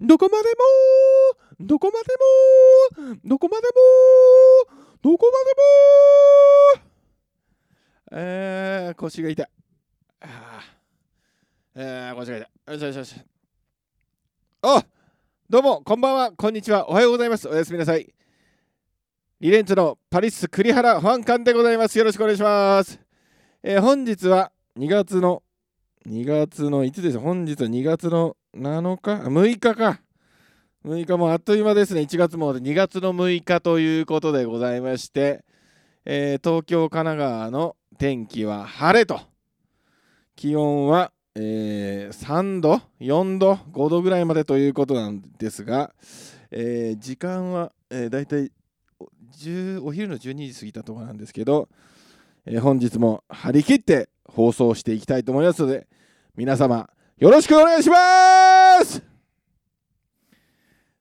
どこまでもどこまでもどこまでもどこまでもえー、腰が痛い。あえー、腰が痛い。よしよしよし。あどうも、こんばんは、こんにちは、おはようございます。おやすみなさい。リレンツのパリス栗原保安官でございます。よろしくお願いします。えー本日は2月の、2月のいつです本日は2月の7日 ?6 日か。6日もあっという間ですね。1月も2月の6日ということでございまして、えー東京、神奈川の天気は晴れと。気温は、えー3度、4度、5度ぐらいまでということなんですが、えー時間は、えー、大体お10お昼の12時過ぎたところなんですけど、えー本日も張り切って放送していきたいと思いますので皆様よろしくお願いします。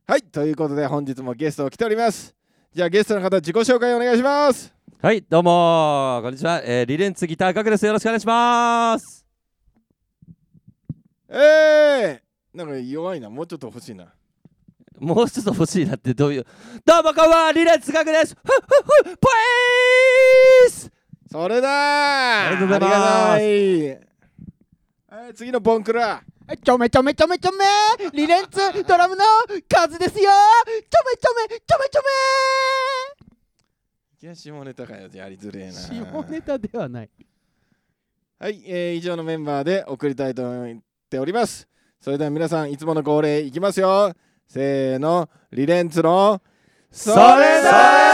はいということで本日もゲスト来ております。じゃあゲストの方自己紹介お願いします。はい、どうもー。こんにちは、えー、リレンツギター学です。よろしくお願いします。えー、なんか弱いな。もうちょっと欲しいな。もうちょっと欲しいなってどういう。どうもこんばんは、リレンツ学です。ふっふっふ、ポイースそれだー。ありがとうございますはい次のボンクラ。ちょめちょめちょめちょめ。リレンツドラムのカズですよ。ちょめちょめちょめちょいや下ネタかよやりづれえな。め下ネタではない。はい、えー以上のメンバーで送りたいと思っております。それでは皆さん、いつもの恒例いきますよ。せーの、リレンツの、それだ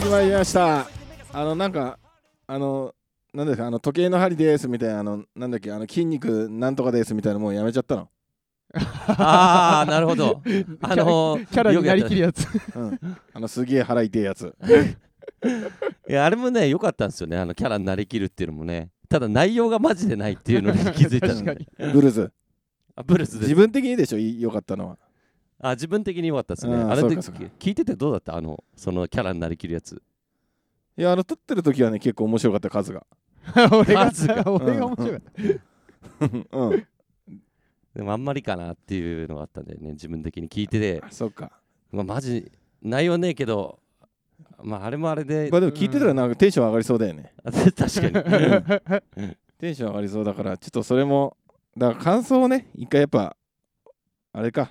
始まりました。あの、なんか、あの、なんですか、あの、時計の針ですみたいな、あの、なんだっけ、あの、筋肉なんとかですみたいな、もうやめちゃったの？あー、なるほど。あのー、キャラになりきるよやつうん。あの、すげえ腹痛いやつ。いや、あれもね、良かったんですよね。あのキャラになりきるっていうのもね。ただ内容がマジでないっていうのに気づいたのでに。ブルーズ。あ、ブルース自。分的にでしょ、いよかったのは。あ、自分的に良かったですね。うんあれでそうかそうか聞いててどうだった？あの、そのキャラになりきるやつ。いや、あの、撮ってる時はね、結構面白かった、数が。俺が数が？俺が面白いうん。でもあんまりかなっていうのがあったんだよね。自分的に聞いてて。あそっか。まあ、マジ内容ねえけど、まあ、あれもあれで、まあでも聞いてたらなんかテンション上がりそうだよね。あ確かに。テンション上がりそうだから、ちょっとそれも、だから感想をね、一回やっぱ、あれか、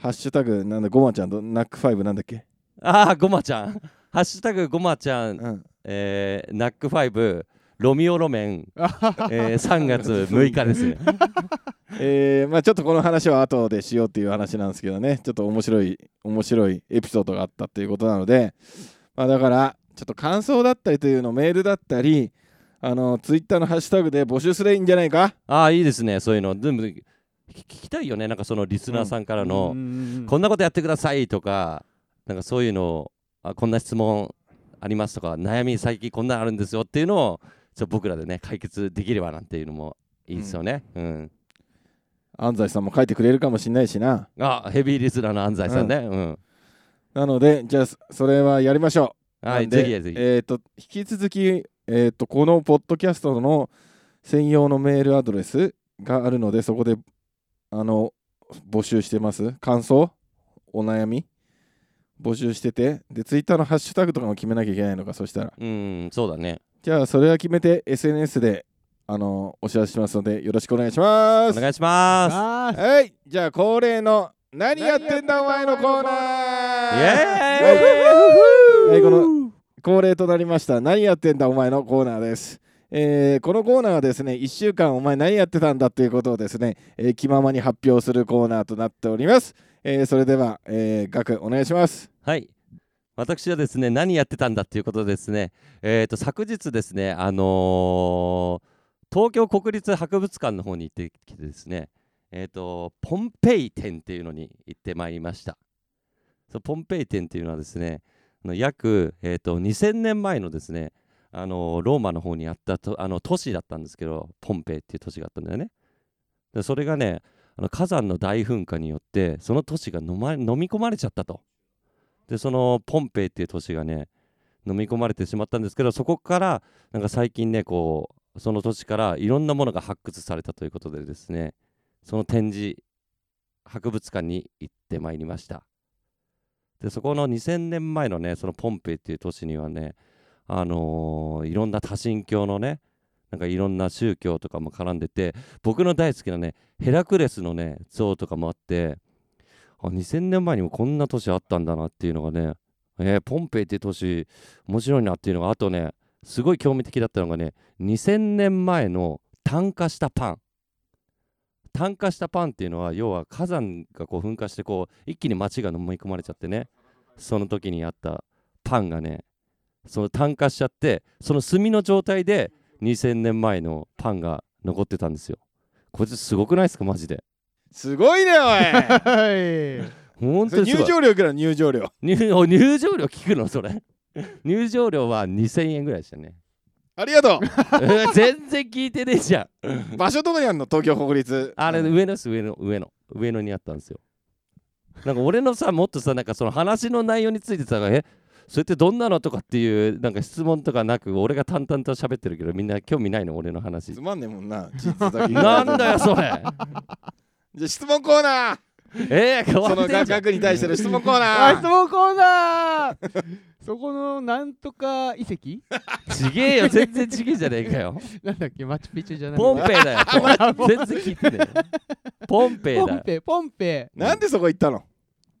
ハッシュタグ、なんだ、ごまちゃんとナックファイブなんだっけ？ああ、ごまちゃん。ハッシュタグごまちゃん、うん。えー、ナックファイブ、ロミオロメン、えー、3月6日ですね。えー、まあちょっとこの話は後でしようっていう話なんですけどね、ちょっと面白い、面白いエピソードがあったっていうことなので、まあだから、ちょっと感想だったりというのをメールだったり、あの、ツイッターのハッシュタグで募集すればいいんじゃないか？ああ、いいですね、そういうの。全部聞聞きたいよね、なんかそのリスナーさんからの、うんこんなことやってくださいとか、なんかそういうのを、あこんな質問ありますとか、悩み最近こんなのあるんですよっていうのを、ちょ僕らでね、解決できればなんていうのもいいですよね。うん。安西さんも書いてくれるかもしれないしな。あ、ヘビーリスナーの安西さんね。うん。なので、じゃあ、そそれはやりましょう。はい、ぜひぜひ。えっ、と、引き続き、えっ、と、このポッドキャストの専用のメールアドレスがあるので、そこで、あの、募集してます？感想？お悩み？募集してて、で、ツイッターのハッシュタグとかも決めなきゃいけないのか、そしたら。うん、そうだね。じゃあ、それは決めて、SNS で、あの、お知らせしますので、よろしくお願いします。お願いします。はい、じゃあ、恒例の、何やってんだお前のコーナーイエーイはい、この恒例となりました何やってんだお前のコーナーです、えーこのコーナーはですね1週間お前何やってたんだということをですね、えー気ままに発表するコーナーとなっております、えーそれでは、えー、ガクお願いします。はい。私はですね、何やってたんだっていうことですね、えっ、と、昨日ですね、あの東京国立博物館の方に行ってきてですね、えっ、とポンペイ店っていうのに行ってまいりました。そポンペイ店っていうのはですね約、えー、と2000年前のですねあのローマの方にあったとあの都市だったんですけどポンペイっていう都市があったんだよね。でそれがねあの火山の大噴火によってその都市が飲,、ま、飲み込まれちゃったと。でそのポンペイっていう都市がね飲み込まれてしまったんですけどそこからなんか最近ねこうその土地からいろんなものが発掘されたということでですねその展示博物館に行ってまいりました。でそこの2000年前のねそのポンペイっていう都市にはねあのーいろんな多神教のねなんかいろんな宗教とかも絡んでて僕の大好きなねヘラクレスのね像とかもあってあ2000年前にもこんな都市あったんだなっていうのがねえーポンペイっていう都市面白いなっていうのがあとねすごい興味的だったのがね2000年前の炭化したパン。炭化したパンっていうのは要は火山がこう噴火してこう一気に街が飲み込まれちゃってねその時にあったパンがねその炭化しちゃってその炭の状態で2000年前のパンが残ってたんですよ。こいつすごくないですか？マジで。すごいねおい。本当に入場料いくら？入場料。入場料聞くの？それ。入場料は2000円ぐらいでしたね。ありがとえー 全然聞いてねえじゃん。う場所どこにあんの？東京国立。あれうん上のです。上の上の上野にあったんですよ。なんか俺のさもっとさなんかその話の内容についてさえそれってどんなのとかっていうなんか質問とかなく俺が淡々と喋ってるけどみんな興味ないの俺の話。つまんねえもんな地図だけ。なんだよそれ。じゃあ質問コーナー。えー、変わそのってんじゃん。学に対しての質問コーあナー。質問コーナー。そこのなんとか遺跡？ちげえよ全然ちげえじゃねえかよ。なんだっけ？マチュピチュじゃないポンペイだよ。全然聞いてねえよ。ポンペイだよ。ポンペイポンペなんでそこ行ったの？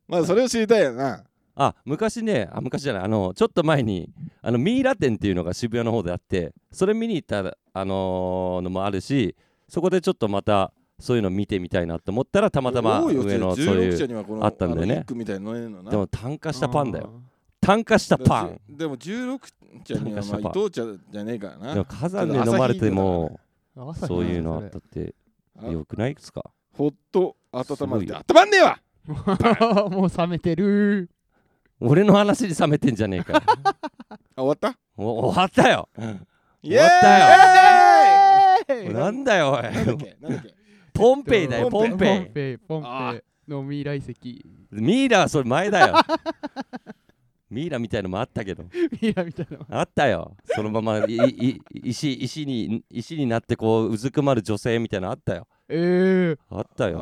まずそれを知りたいよなあ昔ねあ昔じゃないあのちょっと前にあのミイラ店っていうのが渋谷の方であってそれ見に行った、あのーのもあるしそこでちょっとまたそういうの見てみたいなと思ったらたまたま上のそう16いう社にはこのあったんだよね。でも炭化イしたパンだよ。炭化したパン。でも16茶にはまあ伊藤茶じゃねえからな。でも火山で飲まれてもそういうのあったってあよくないですか？ほっと温まって温まんねえわ。もう冷めてる俺の話に冷めてんじゃねえか 終わった？お終わったよ。終わったえーなんだよおい。なんだっけ？なんだっけ？ポンペイだよポンペイ。ポンペイ。ポンあペイのミイラ遺跡ミイラはそれ前だよ。ミイラみたいのもあったけど。ミイラみたいなあったよ。そのままいい石石に石になってこううずくまる女性みたいなのあったよ。えー、あったよ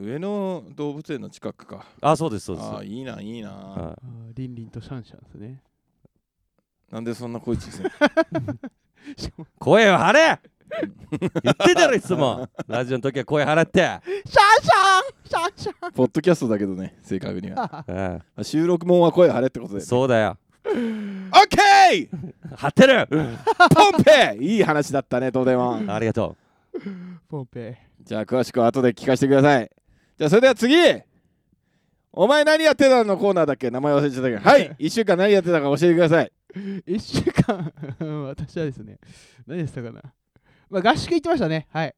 上野動物園の近くか。あそうですそうです。あいいないいな。はあーリンリンとシャンシャンですね。なんでそんな声小さいい 声を張れ！言ってたろいつも。ラジオの時は声張れって、シャンシャン！シャンシャポッドキャストだけどね正確には。ンうん、収録もんは声張れってことで、ね、そうだよ。オッケー！張ってる！ポンペイ！いい話だったねどうでも。ありがとポンペじゃあ詳しくは後で聞かせてくださいじゃあそれでは次。お前何やってたのコーナーだっけ？名前忘れちゃったけど。はい。1週間何やってたか教えてください。イ一週間 私はですね何でしたかな。まあ合宿行ってましたね。はい。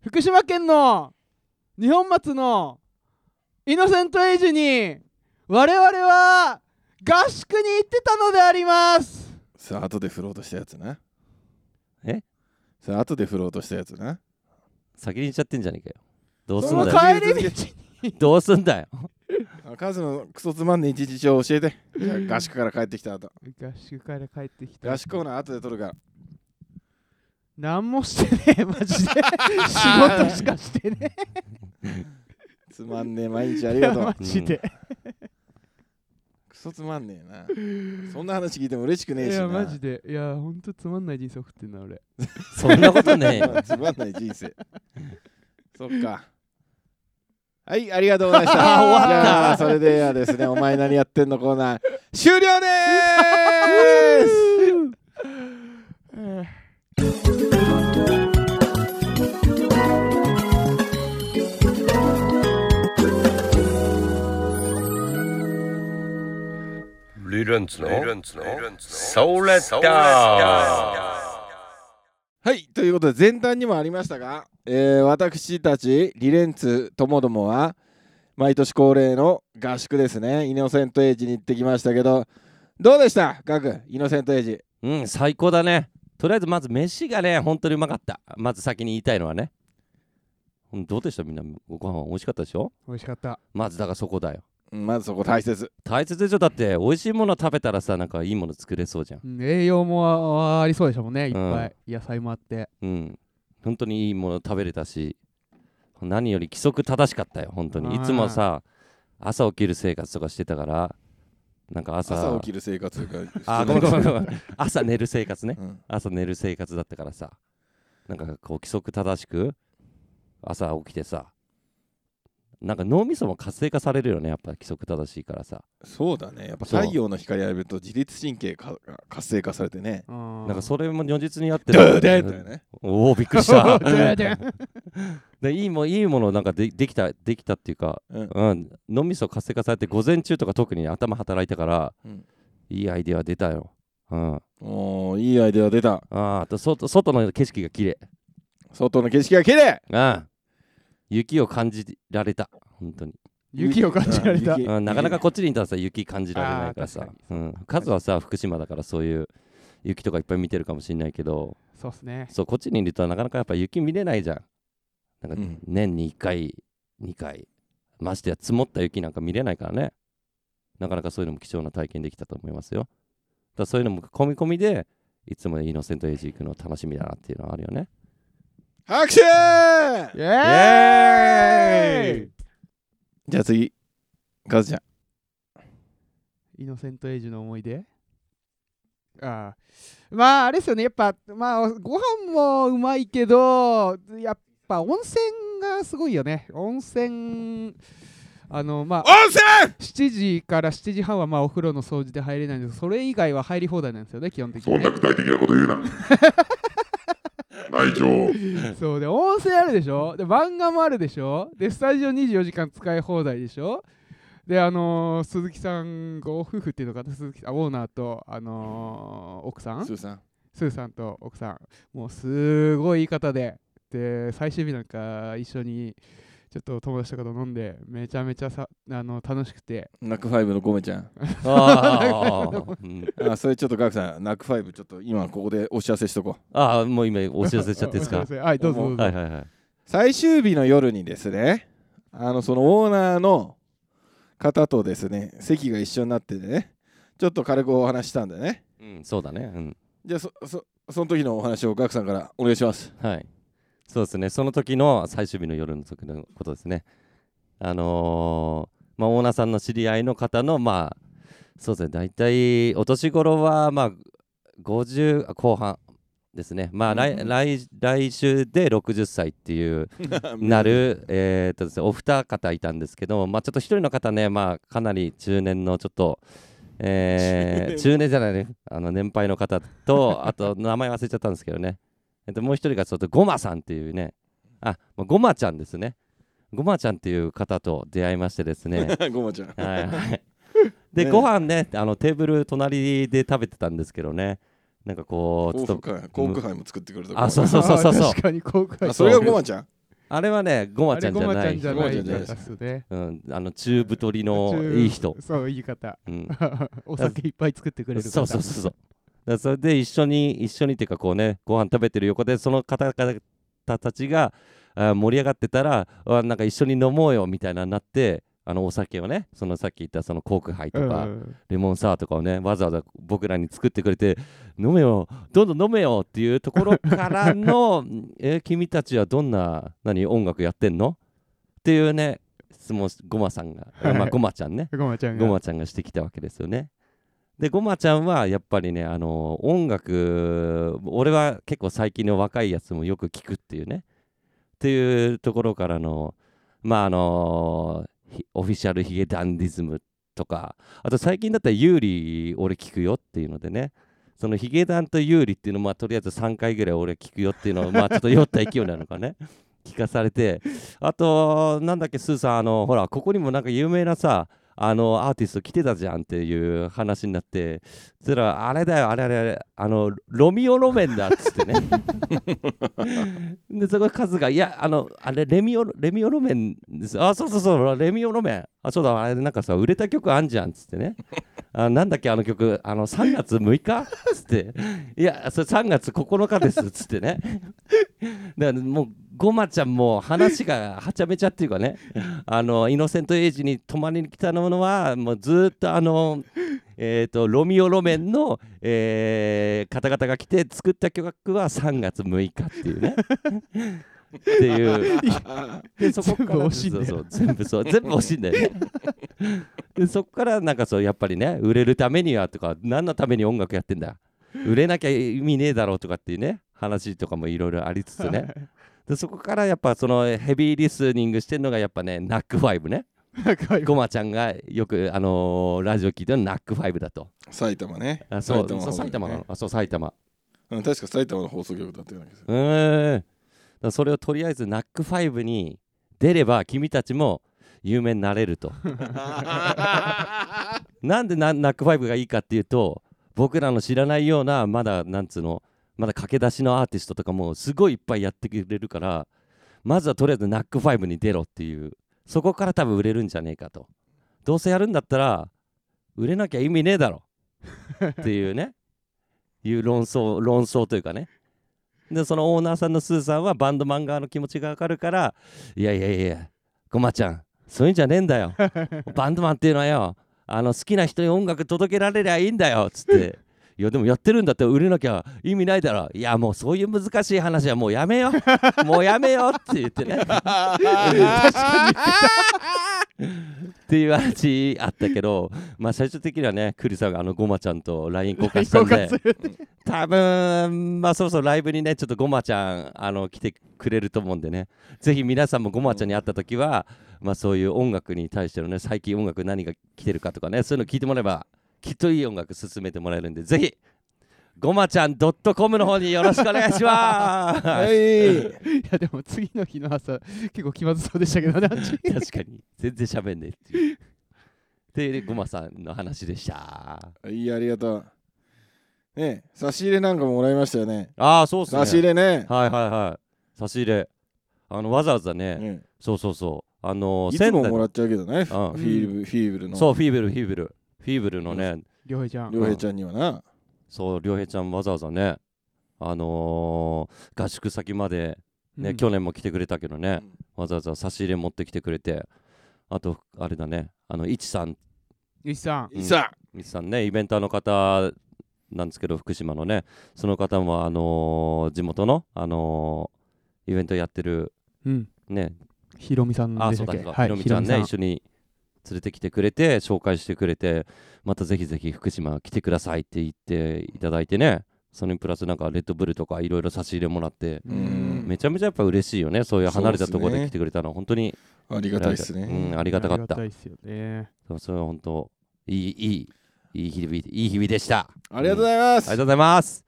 福島県の二本松のイノセントエイジに我々は合宿に行ってたのであります。さあ後で振ろうとしたやつな。え？さあ後で振ろうとしたやつな。先に言っちゃってんじゃねえかよどうすんだよ。帰り道に。どうすんだよ。あカズのクソつまんねえ一日を教えて。合宿から帰ってきた後。合宿から帰ってきた合宿コーナー後で撮るから。何もしてねえマジで。仕事しかしてねつまんねえ毎日ありがと マうジで、クソつまんねえな。そんな話聞いても嬉しくねえいしな。やマジで。いやほんとつまんない人生送ってんな俺。そんなことねえよ。つまんない人生。そっかはいありがとうございました。あ 終わった。それではですねお前何やってんのコーナー終了でーすリレンツのソーレッダーはいということで前段にもありました。が、えー私たちリレンツともどもは毎年恒例の合宿ですね。イノセントエイジに行ってきましたけどどうでした？ガクイノセントエイジ。うん最高だね。とりあえずまず飯がね本当にうまかった。まず先に言いたいのはね。うんどうでした？みんなご飯美味しかったでしょ？美味しかった。まずだからそこだよ。うんまずそこ大切。大切でしょ？だって美味しいもの食べたらさなんかいいもの作れそうじゃん。うん栄養もありそうでしたもんねいっうん。ぱい野菜もあって。うん本当にいいもの食べれたし何より規則正しかったよ本当に。いつもさ朝起きる生活とかしてたからなんか朝朝起きる生活があごめんごめんごめん。朝寝る生活ね。うん。朝寝る生活だったからさなんかこう規則正しく朝起きてさなんか脳みそも活性化されるよねやっぱ規則正しいからさ。そうだね。やっぱ太陽の光浴びると自律神経が活性化されてね。ななんかそれも如実にやってドゥーね。おおびっくりした。でいいもんいいものなんかでできたできたっていうか、うん。うん、脳みそ活性化されて午前中とか特に頭働いたから、うん。いいアイデア出たよ、うん、あおーいいアイデア出た。あと外外の景色が綺麗。外の景色が綺麗。ああ雪を感じられた。本当に、雪を感じられた。うんなかなかこっちにいたらさ雪感じられないからさ。うん、数はさ福島だからそういう雪とかいっぱい見てるかもしれないけど。そうっすね。そうこっちにいるとなかなかやっぱ雪見れないじゃん。なんかうん。年に1回2回。ましてや積もった雪なんか見れないからね。なかなかそういうのも貴重な体験できたと思いますよ。だそういうのも込み込みでいつもイノセントエイジ行くの楽しみだなっていうのはあるよね拍手！イエーイ！じゃあ次。カズちゃん。イノセントエイジの思い出？ああ。まああれですよね。やっぱまあご飯もうまいけどやっぱ温泉がすごいよね。温泉あのまあ温泉！7時から7時半はまあお風呂の掃除で入れないんですけどそれ以外は入り放題なんですよね基本的にね。具体的なこと言うな。内情。そうで温泉あるでしょ？で漫画もあるでしょ？でスタジオ24時間使い放題でしょ？であのー鈴木さんご夫婦っていうのかな？鈴木あオーナーとあのー奥さん？スーさん。スーさんと奥さん。もうすごいいい方で。で最終日なんか一緒にちょっと友達とかと飲んでめちゃめちゃさあの楽しくて。 NACK5のゴメちゃん。ああ それちょっとガクさん NACK5ちょっと今ここでお知らせしとこう。あーもう今お知らせしちゃっていいですか？はいどうぞ。どうぞ、はいはいはい。最終日の夜にですねあのそのオーナーの方とですね席が一緒になっててねちょっと軽くお話ししたんでね。うんそうだね。うん。じゃあそそその時のお話をガクさんからお願いします。はい。そうですね。その時の最終日の夜の時のことですね。あのーまあ、オーナーさんの知り合いの方の、まあ、そうですね。大体、お年頃は、まあ、50後半ですね。まあ、来うん来来週で60歳っていう、なる、えとですね、お二方いたんですけど、まあ、ちょっと一人の方ね、まあ、かなり中年のちょっと、えー、中年じゃないね、あの年配の方と、あと名前忘れちゃったんですけどね、えっと、もう一人がちょっとゴマさんっていうね、あ、まあゴマちゃんですね。ゴマちゃんっていう方と出会いましてですね、ゴマちゃん。はいはい。で、ね。ご飯ね、あのテーブル隣で食べてたんですけどね、なんかこう、ちょっと、幸福会幸福杯も作ってくれたあ、そうそうそうそうそう。確かに公開あそれがゴマちゃん？あれはね、ごまちゃんじゃない。ごまちゃんじゃない方っすね。うん、あの中太りのいい人。そういい方。うん、お酒いっぱい作ってくれる方。そうそうそうそう。だそれで一緒に一緒にっていうかこうねご飯食べてる横でその方々たちがあ盛り上がってたらあなんか一緒に飲もうよみたいなになってあのお酒をねそのさっき言ったそのコークハイとか、うんレモンサワーとかをねわざわざ僕らに作ってくれて飲めよどんどん飲めよっていうところからの え君たちはどんな何音楽やってんの？っていうね質問ごまさんが、は いまあごまちゃんね。ごまちゃんが。ごまちゃんがしてきたわけですよね。でごまちゃんはやっぱりねあの音楽俺は結構最近の若いやつもよく聞くっていうね。っていうところからのまああのオフィシャルヒゲダンディズムとかあと最近だったらユーリ俺聞くよっていうのでね。そのヒゲダンとユーリっていうのをまあとりあえず3回ぐらい俺聞くよっていうのをまあちょっと酔った勢いなのかね。聞かされて。あとなんだっけスーさんあのほらここにもなんか有名なさあのアーティスト来てたじゃんっていう話になってそしたらあれだよあれあれあれあのロミオ路面だっつってね。でそこでカズがいやあのあれレミオレミオ路面ですあそうそうそうレミオ路面あそうだあれなんかさ売れた曲あんじゃんっつってね。あなんだっけあの曲。あの3月6日？っつって。いやそれ3月9日ですっつってね。だからもうごまちゃんも話がはちゃめちゃっていうかね。あのイノセントエイジに泊まりに来たのはもうずっとあの えー、とロミオ路面の、えー方々が来て作った曲は3月6日っていうね。っていう。でそこから全部惜しいんだよそうそう全部そう全部惜しいんだよねでそこからなんかそうやっぱりね売れるためにはとか何のために音楽やってんだ。売れなきゃ意味ねえだろうとかっていうね話とかもいろいろありつつねでそこからやっぱそのヘビーリスニングしてるのがやっぱねナックファイブね。ごまちゃんがよくあのーラジオ聞いてるのナックファイブだと。埼玉ね。あそうの方そう埼玉なのあそう埼玉。うん確か埼玉の放送局だったような気がする。うー。んだそれをとりあえずナックファイブに出れば君たちも有名になれると。なんでナナックファイブがいいかっていうと僕らの知らないようなまだなんつうのまだ駆け出しのアーティストとかもすごいいっぱいやってくれるからまずはとりあえずナックファイブに出ろっていうそこから多分売れるんじゃねえかと。どうせやるんだったら売れなきゃ意味ねえだろ。っていうね。いう論争論争というかね。でそのオーナーさんのスーさんはバンドマン側の気持ちがわかるからいやいやいやごまちゃんそういうんじゃねえんだよ。バンドマンっていうのはよあの好きな人に音楽届けられりゃいいんだよっつって。いやでもやってるんだって売れなきゃ意味ないだろ。いやもうそういう難しい話はもうやめよう。もうやめようって言ってね。確かにっていう話あったけどまあ最終的にはねクリさんがあのごまちゃんと LINE 交換したんで多分まあそろそろライブにねちょっとごまちゃんあの来てくれると思うんでね。ぜひ皆さんもごまちゃんに会った時は、まあそういう音楽に対してのね最近音楽何が来てるかとかねそういうの聞いてもらえばきっといい音楽進めてもらえるんでぜひごまちゃん .com の方によろしくお願いします。はい。いやでも次の日の朝結構気まずそうでしたけどね 確かに。全然喋んねえっていう。でごまさんの話でした。いいありがとう。ね差し入れなんかももらいましたよね。ああそうっすね。差し入れね。はいはいはい。差し入れ。あのわざわざね、ねそうそうそう。あのいつももらっちゃうけどね。フうん。ィーブルフィーブルの。そうフィーブルフィーブルフィーブルのね良平ちゃん。良平ちゃんにはな。そう良平ちゃんわざわざねあのー合宿先までね、うん。去年も来てくれたけどね、わざわざ差し入れ持ってきてくれてあとあれだねあのいちさん。ゆきさん。うん。さいちさんねイベンターの方なんですけど福島のねその方もあのー地元のあのーイベントやってるうん。ね。ひろみさんあでしたっけ？そうだひろみちゃんね一緒に連れてきてくれて紹介してくれてまたぜひぜひ福島来てくださいって言っていただいてね。それにプラスなんかレッドブルとかいろいろ差し入れもらってうん。めちゃめちゃやっぱ嬉しいよね。そういう離れたところで来てくれたの。本当にありがたいっすうねんありがたかった。ありがたいっすよね。そうそれは本当いいいいいい日々いい日々でした。ありがとうございます。ありがとうございます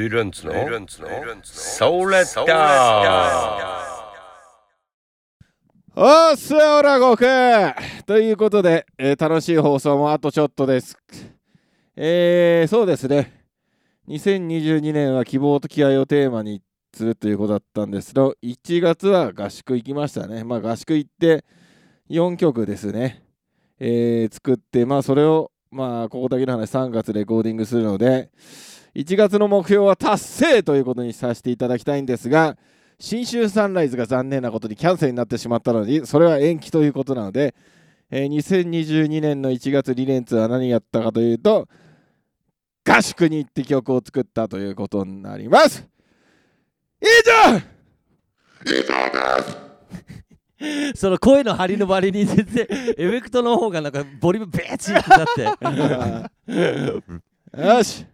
リレンツのソーレッダおっすオラゴくということで、えー楽しい放送もあとちょっとです。えー、そうですね。2022年は希望と気合をテーマにするということだったんですけど1月は合宿行きましたね。まあ合宿行って4曲ですね。えー作ってまあそれをまあここだけの話3月レコーディングするので1月の目標は達成ということにさせていただきたいんですが新春サンライズが残念なことにキャンセルになってしまったのにそれは延期ということなので、えー2022年の1月リレンツは何やったかというと合宿に行って曲を作ったということになります。以上！その声の張りの割に全然エフェクトの方がなんかボリュームベーチってなって。よし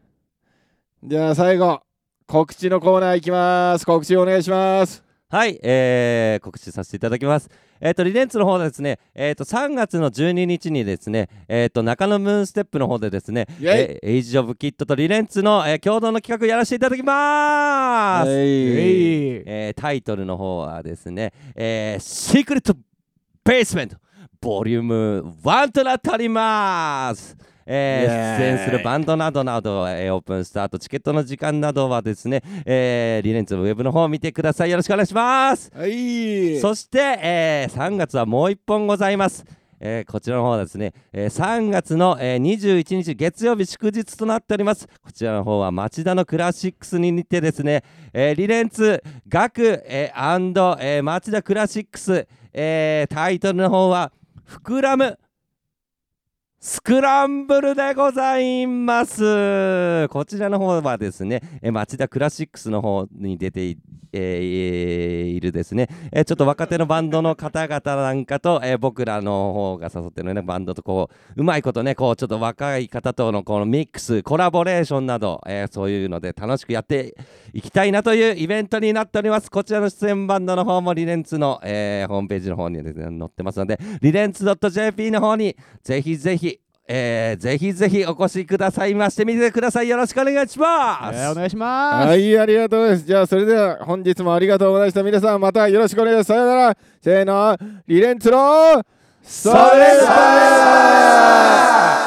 じゃあ最後告知のコーナーいきます。告知お願いします。はい、えー、告知させていただきます。えっ、と、リレンツの方でですね、えっ、と、3月の12日にですね、えっ、と、中野ムーンステップの方でですね、えーエイジ・オブ・キットとリレンツの、えー共同の企画やらせていただきまーす、はい。えータイトルの方はですね、えーシークレット・ベースメントボリューム1となっておりますえー出演するバンドなどなど、えーオープンスタートチケットの時間などはですね、えーリレンツのウェブの方を見てくださいよろしくお願いしますはいそして、えー3月はもう一本ございます。えーこちらの方はですね、えー3月の、えー21日月曜日祝日となっております。こちらの方は町田のクラシックスに似てですね、えーリレンツ学、えーえー町田クラシックス、えータイトルの方は膨らむスクランブルでございます。こちらの方はですね、え町田クラシックスの方に出てい,、えーいるですね、えちょっと若手のバンドの方々なんかと、え僕らの方が誘ってるね、バンドとこう、うまいことね、こう、ちょっと若い方とのこのミックス、コラボレーションなど、えーそういうので楽しくやっていきたいなというイベントになっております。こちらの出演バンドの方もリレンツの、えーホームページの方にですね、載ってますので、リレンツ .jp の方にぜひぜひ、えーぜひぜひお越しくださいましてみてください。よろしくお願いします。えーお願いします、はい、ありがとうございます。じゃあ、それでは本日もありがとうございました。皆さん、またよろしくお願いします。さよなら。せーの、リレンツの、それだ